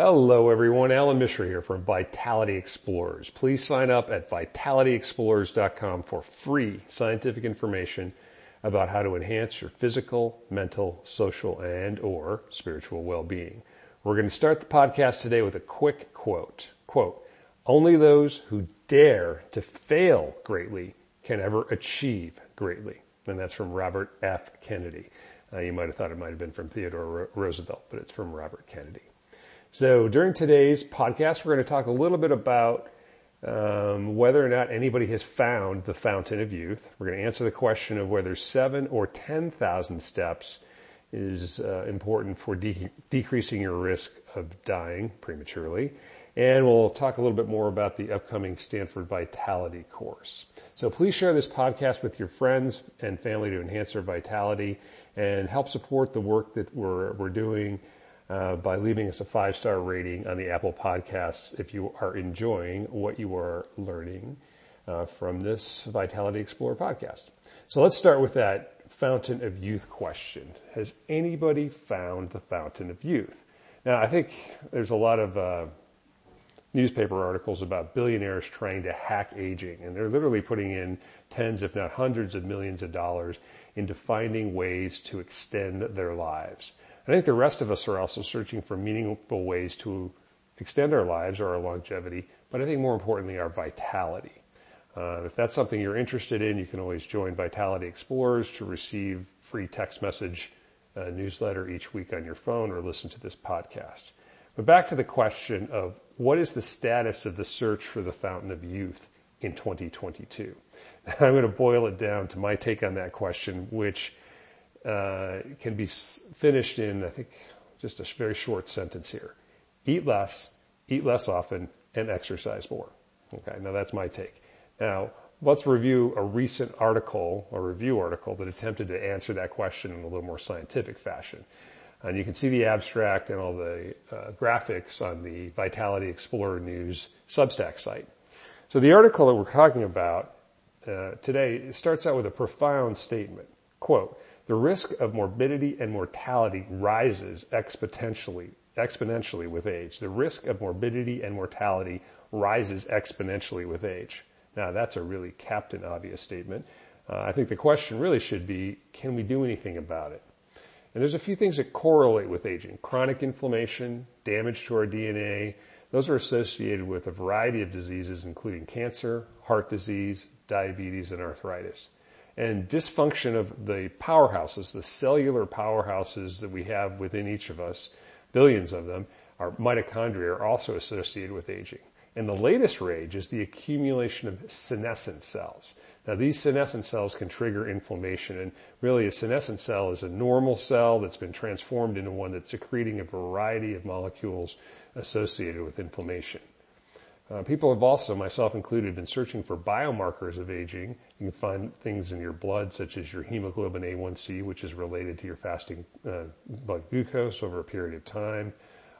Hello everyone, Allan Mishra here from Vitality Explorers. Please sign up at vitalityexplorers.com for free scientific information about how to enhance your physical, mental, social, and or spiritual well-being. We're going to start the podcast today with a quick quote. Quote, only those who dare to fail greatly can ever achieve greatly. And that's from Robert F. Kennedy. Uh, you might have thought it might have been from Theodore Roosevelt, but it's from Robert Kennedy. So during today's podcast, we're going to talk a little bit about um, whether or not anybody has found the fountain of youth. We're going to answer the question of whether seven or ten thousand steps is uh, important for de- decreasing your risk of dying prematurely. And we'll talk a little bit more about the upcoming Stanford Vitality course. So please share this podcast with your friends and family to enhance their vitality and help support the work that we're, we're doing uh, by leaving us a five star rating on the Apple Podcasts if you are enjoying what you are learning uh, from this Vitality Explorer podcast. So let's start with that fountain of youth question. Has anybody found the fountain of youth? Now, I think there's a lot of uh, newspaper articles about billionaires trying to hack aging, and they're literally putting in tens, if not hundreds of millions of dollars into finding ways to extend their lives. I think the rest of us are also searching for meaningful ways to extend our lives or our longevity, but I think more importantly, our vitality. Uh, if that's something you're interested in, you can always join Vitality Explorers to receive free text message uh, newsletter each week on your phone or listen to this podcast. But back to the question of what is the status of the search for the fountain of youth in 2022? I'm going to boil it down to my take on that question, which can be finished in, I think, just a very short sentence here. Eat less, eat less often, and exercise more. Okay, now that's my take. Now, let's review a recent article, a review article that attempted to answer that question in a little more scientific fashion. And you can see the abstract and all the uh, graphics on the Vitality Explorer News Substack site. So the article that we're talking about uh, today starts out with a profound statement. Quote, the risk of morbidity and mortality rises exponentially, exponentially with age. The risk of morbidity and mortality rises exponentially with age. Now that's a really captain obvious statement. Uh, I think the question really should be, can we do anything about it? And there's a few things that correlate with aging. Chronic inflammation, damage to our DNA, those are associated with a variety of diseases including cancer, heart disease, diabetes, and arthritis and dysfunction of the powerhouses, the cellular powerhouses that we have within each of us, billions of them, our mitochondria are also associated with aging. And the latest rage is the accumulation of senescent cells. Now these senescent cells can trigger inflammation and really a senescent cell is a normal cell that's been transformed into one that's secreting a variety of molecules associated with inflammation. Uh, people have also, myself included, been searching for biomarkers of aging. You can find things in your blood, such as your hemoglobin A1C, which is related to your fasting uh, blood glucose over a period of time.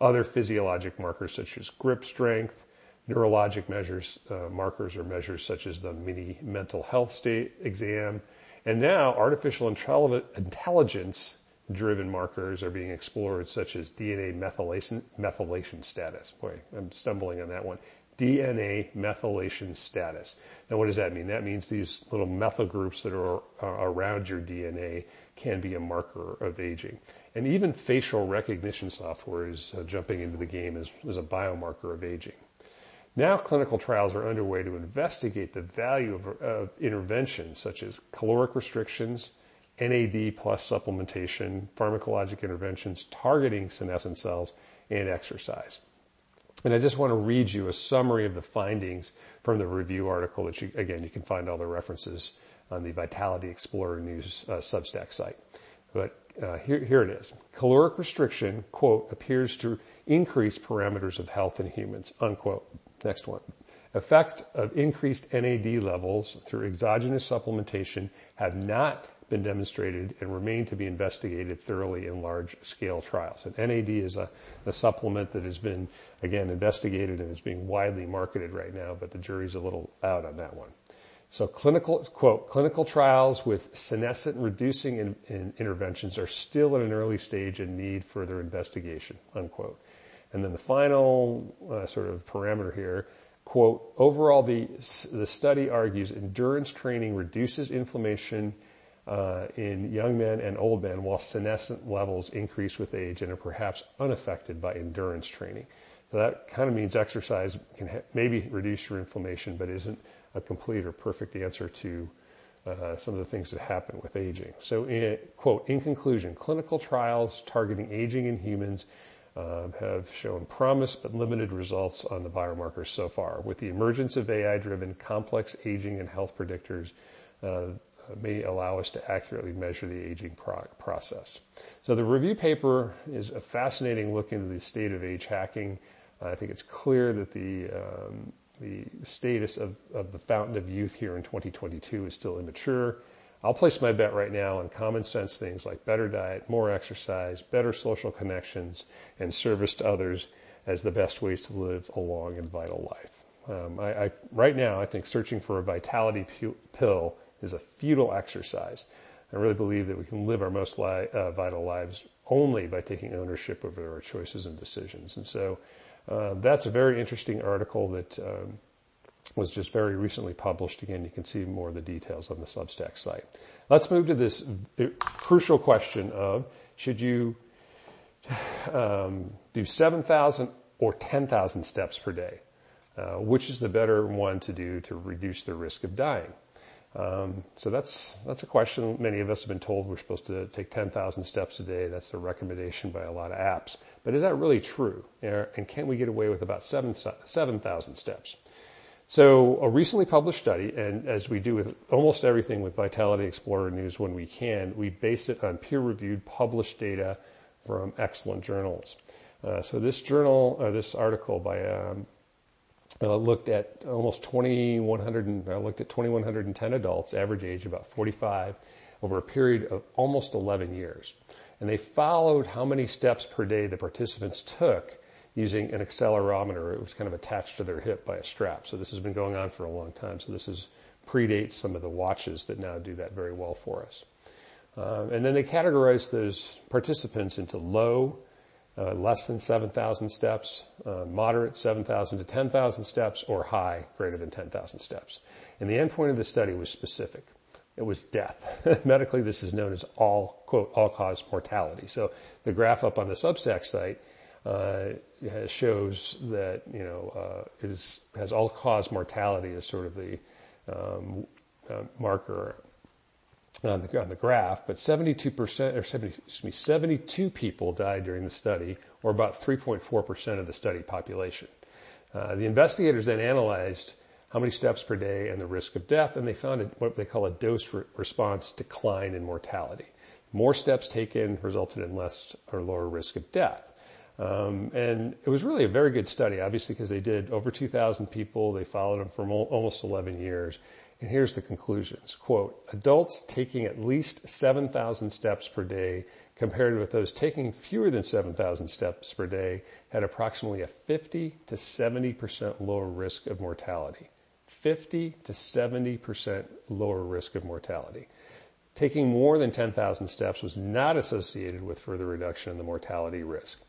Other physiologic markers, such as grip strength, neurologic measures, uh, markers or measures such as the mini mental health state exam, and now artificial intelligence driven markers are being explored, such as DNA methylation, methylation status. Boy, I'm stumbling on that one. DNA methylation status. Now what does that mean? That means these little methyl groups that are around your DNA can be a marker of aging. And even facial recognition software is uh, jumping into the game as, as a biomarker of aging. Now clinical trials are underway to investigate the value of, of interventions such as caloric restrictions, NAD plus supplementation, pharmacologic interventions targeting senescent cells, and exercise. And I just want to read you a summary of the findings from the review article that you, again, you can find all the references on the Vitality Explorer News uh, Substack site. But uh, here, here it is. Caloric restriction, quote, appears to increase parameters of health in humans, unquote. Next one. Effect of increased NAD levels through exogenous supplementation have not been demonstrated and remain to be investigated thoroughly in large scale trials. And NAD is a, supplement that has been, again, investigated and is being widely marketed right now, but the jury's a little out on that one. So clinical, quote, clinical trials with senescent reducing in, in interventions are still at an early stage and need further investigation, unquote. And then the final uh, sort of parameter here, quote, overall the study argues endurance training reduces inflammation uh, in young men and old men while senescent levels increase with age and are perhaps unaffected by endurance training. So that kind of means exercise can ha- maybe reduce your inflammation, but isn't a complete or perfect answer to uh, some of the things that happen with aging. So, in, quote, in conclusion, clinical trials targeting aging in humans um, have shown promise but limited results on the biomarkers so far. With the emergence of AI-driven complex aging and health predictors, uh, may allow us to accurately measure the aging pro- process. So the review paper is a fascinating look into the state of age hacking. I think it's clear that the um, the status of, of the fountain of youth here in 2022 is still immature. I'll place my bet right now on common sense things like better diet, more exercise, better social connections, and service to others as the best ways to live a long and vital life. Um, I, I, right now, I think searching for a vitality pill is a futile exercise. I really believe that we can live our most li- uh, vital lives only by taking ownership over our choices and decisions. And so uh, that's a very interesting article that um, was just very recently published. Again, you can see more of the details on the Substack site. Let's move to this crucial question of should you um, do 7,000 or 10,000 steps per day? Uh, which is the better one to do to reduce the risk of dying? Um, so that's that's a question many of us have been told we're supposed to take 10,000 steps a day. That's the recommendation by a lot of apps. But is that really true? And can we get away with about 7,000 7, steps? So a recently published study, and as we do with almost everything with Vitality Explorer News when we can, we base it on peer-reviewed published data from excellent journals. Uh, so this journal, uh, this article by um, uh, looked at almost 2,100, and, uh, looked at 2,110 adults, average age about 45, over a period of almost 11 years. And they followed how many steps per day the participants took using an accelerometer. It was kind of attached to their hip by a strap. So this has been going on for a long time. So this is predates some of the watches that now do that very well for us. Um, and then they categorized those participants into low, uh, less than 7,000 steps, uh, moderate 7,000 to 10,000 steps, or high, greater than 10,000 steps. And the endpoint of the study was specific. It was death. Medically, this is known as all, quote, all-cause mortality. So the graph up on the Substack site uh, shows that you know uh, is, has all cause mortality as sort of the um, uh, marker on the, on the graph, but 72% or 70, excuse me, 72 people died during the study, or about 3.4% of the study population. Uh, the investigators then analyzed how many steps per day and the risk of death, and they found a, what they call a dose re- response decline in mortality. More steps taken resulted in less or lower risk of death. Um, and it was really a very good study, obviously, because they did over 2,000 people. They followed them for almost 11 years. And here's the conclusions. Quote, adults taking at least 7,000 steps per day compared with those taking fewer than 7,000 steps per day had approximately a 50 to 70% lower risk of mortality. 50 to 70% lower risk of mortality. Taking more than 10,000 steps was not associated with further reduction in the mortality risk.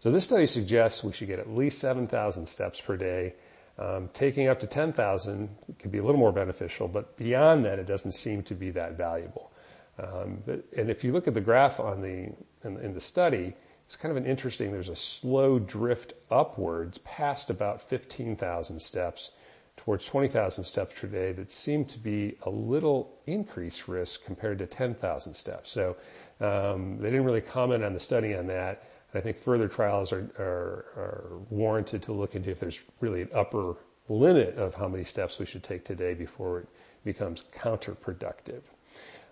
So this study suggests we should get at least 7,000 steps per day. Um, taking up to 10,000 could be a little more beneficial, but beyond that, it doesn't seem to be that valuable. Um, but, and if you look at the graph on the in, in, the study, it's kind of an interesting. There's a slow drift upwards past about 15,000 steps towards 20,000 steps per day that seemed to be a little increased risk compared to 10,000 steps. So um, they didn't really comment on the study on that. I think further trials are, are, are, warranted to look into if there's really an upper limit of how many steps we should take today before it becomes counterproductive.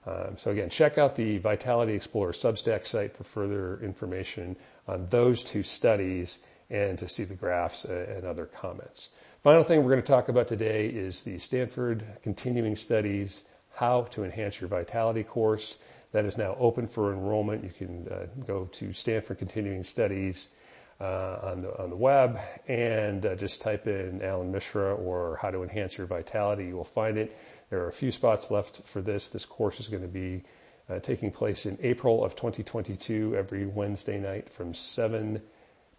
Um, so again, check out the Vitality Explorer Substack site for further information on those two studies and to see the graphs uh, and other comments. Final thing we're going to talk about today is the Stanford Continuing Studies How to Enhance Your Vitality course. That is now open for enrollment. You can uh, go to Stanford Continuing Studies uh, on the on the web and uh, just type in Allan Mishra or how to enhance your vitality. You will find it. There are a few spots left for this. This course is going to be taking place in April of 2022 every Wednesday night from 7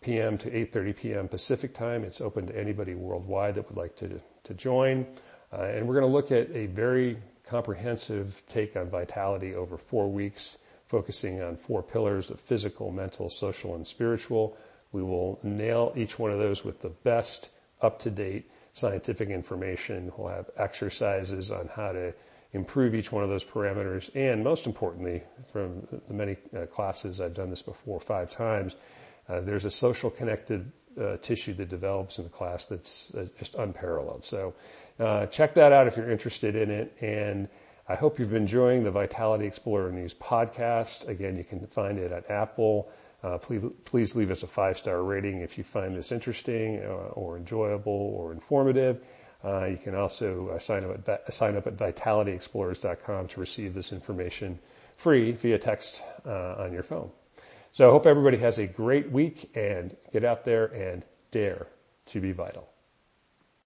p.m. to 8.30 p.m. Pacific time. It's open to anybody worldwide that would like to, join. And we're going to look at a very comprehensive take on vitality over four weeks, focusing on four pillars of physical, mental, social, and spiritual. We will nail each one of those with the best up-to-date scientific information. We'll have exercises on how to improve each one of those parameters. And most importantly, from the many uh, classes I've done this before five times, uh, there's a social connected uh, tissue that develops in the class that's uh, just unparalleled. So uh, check that out if you're interested in it. And I hope you've been enjoying the Vitality Explorer News podcast. Again, you can find it at Apple. Uh, please, please leave us a five star rating if you find this interesting uh, or enjoyable or informative. Uh, you can also uh, sign up at sign up at vitalityexplorers.com to receive this information free via text on your phone. So I hope everybody has a great week and get out there and dare to be vital.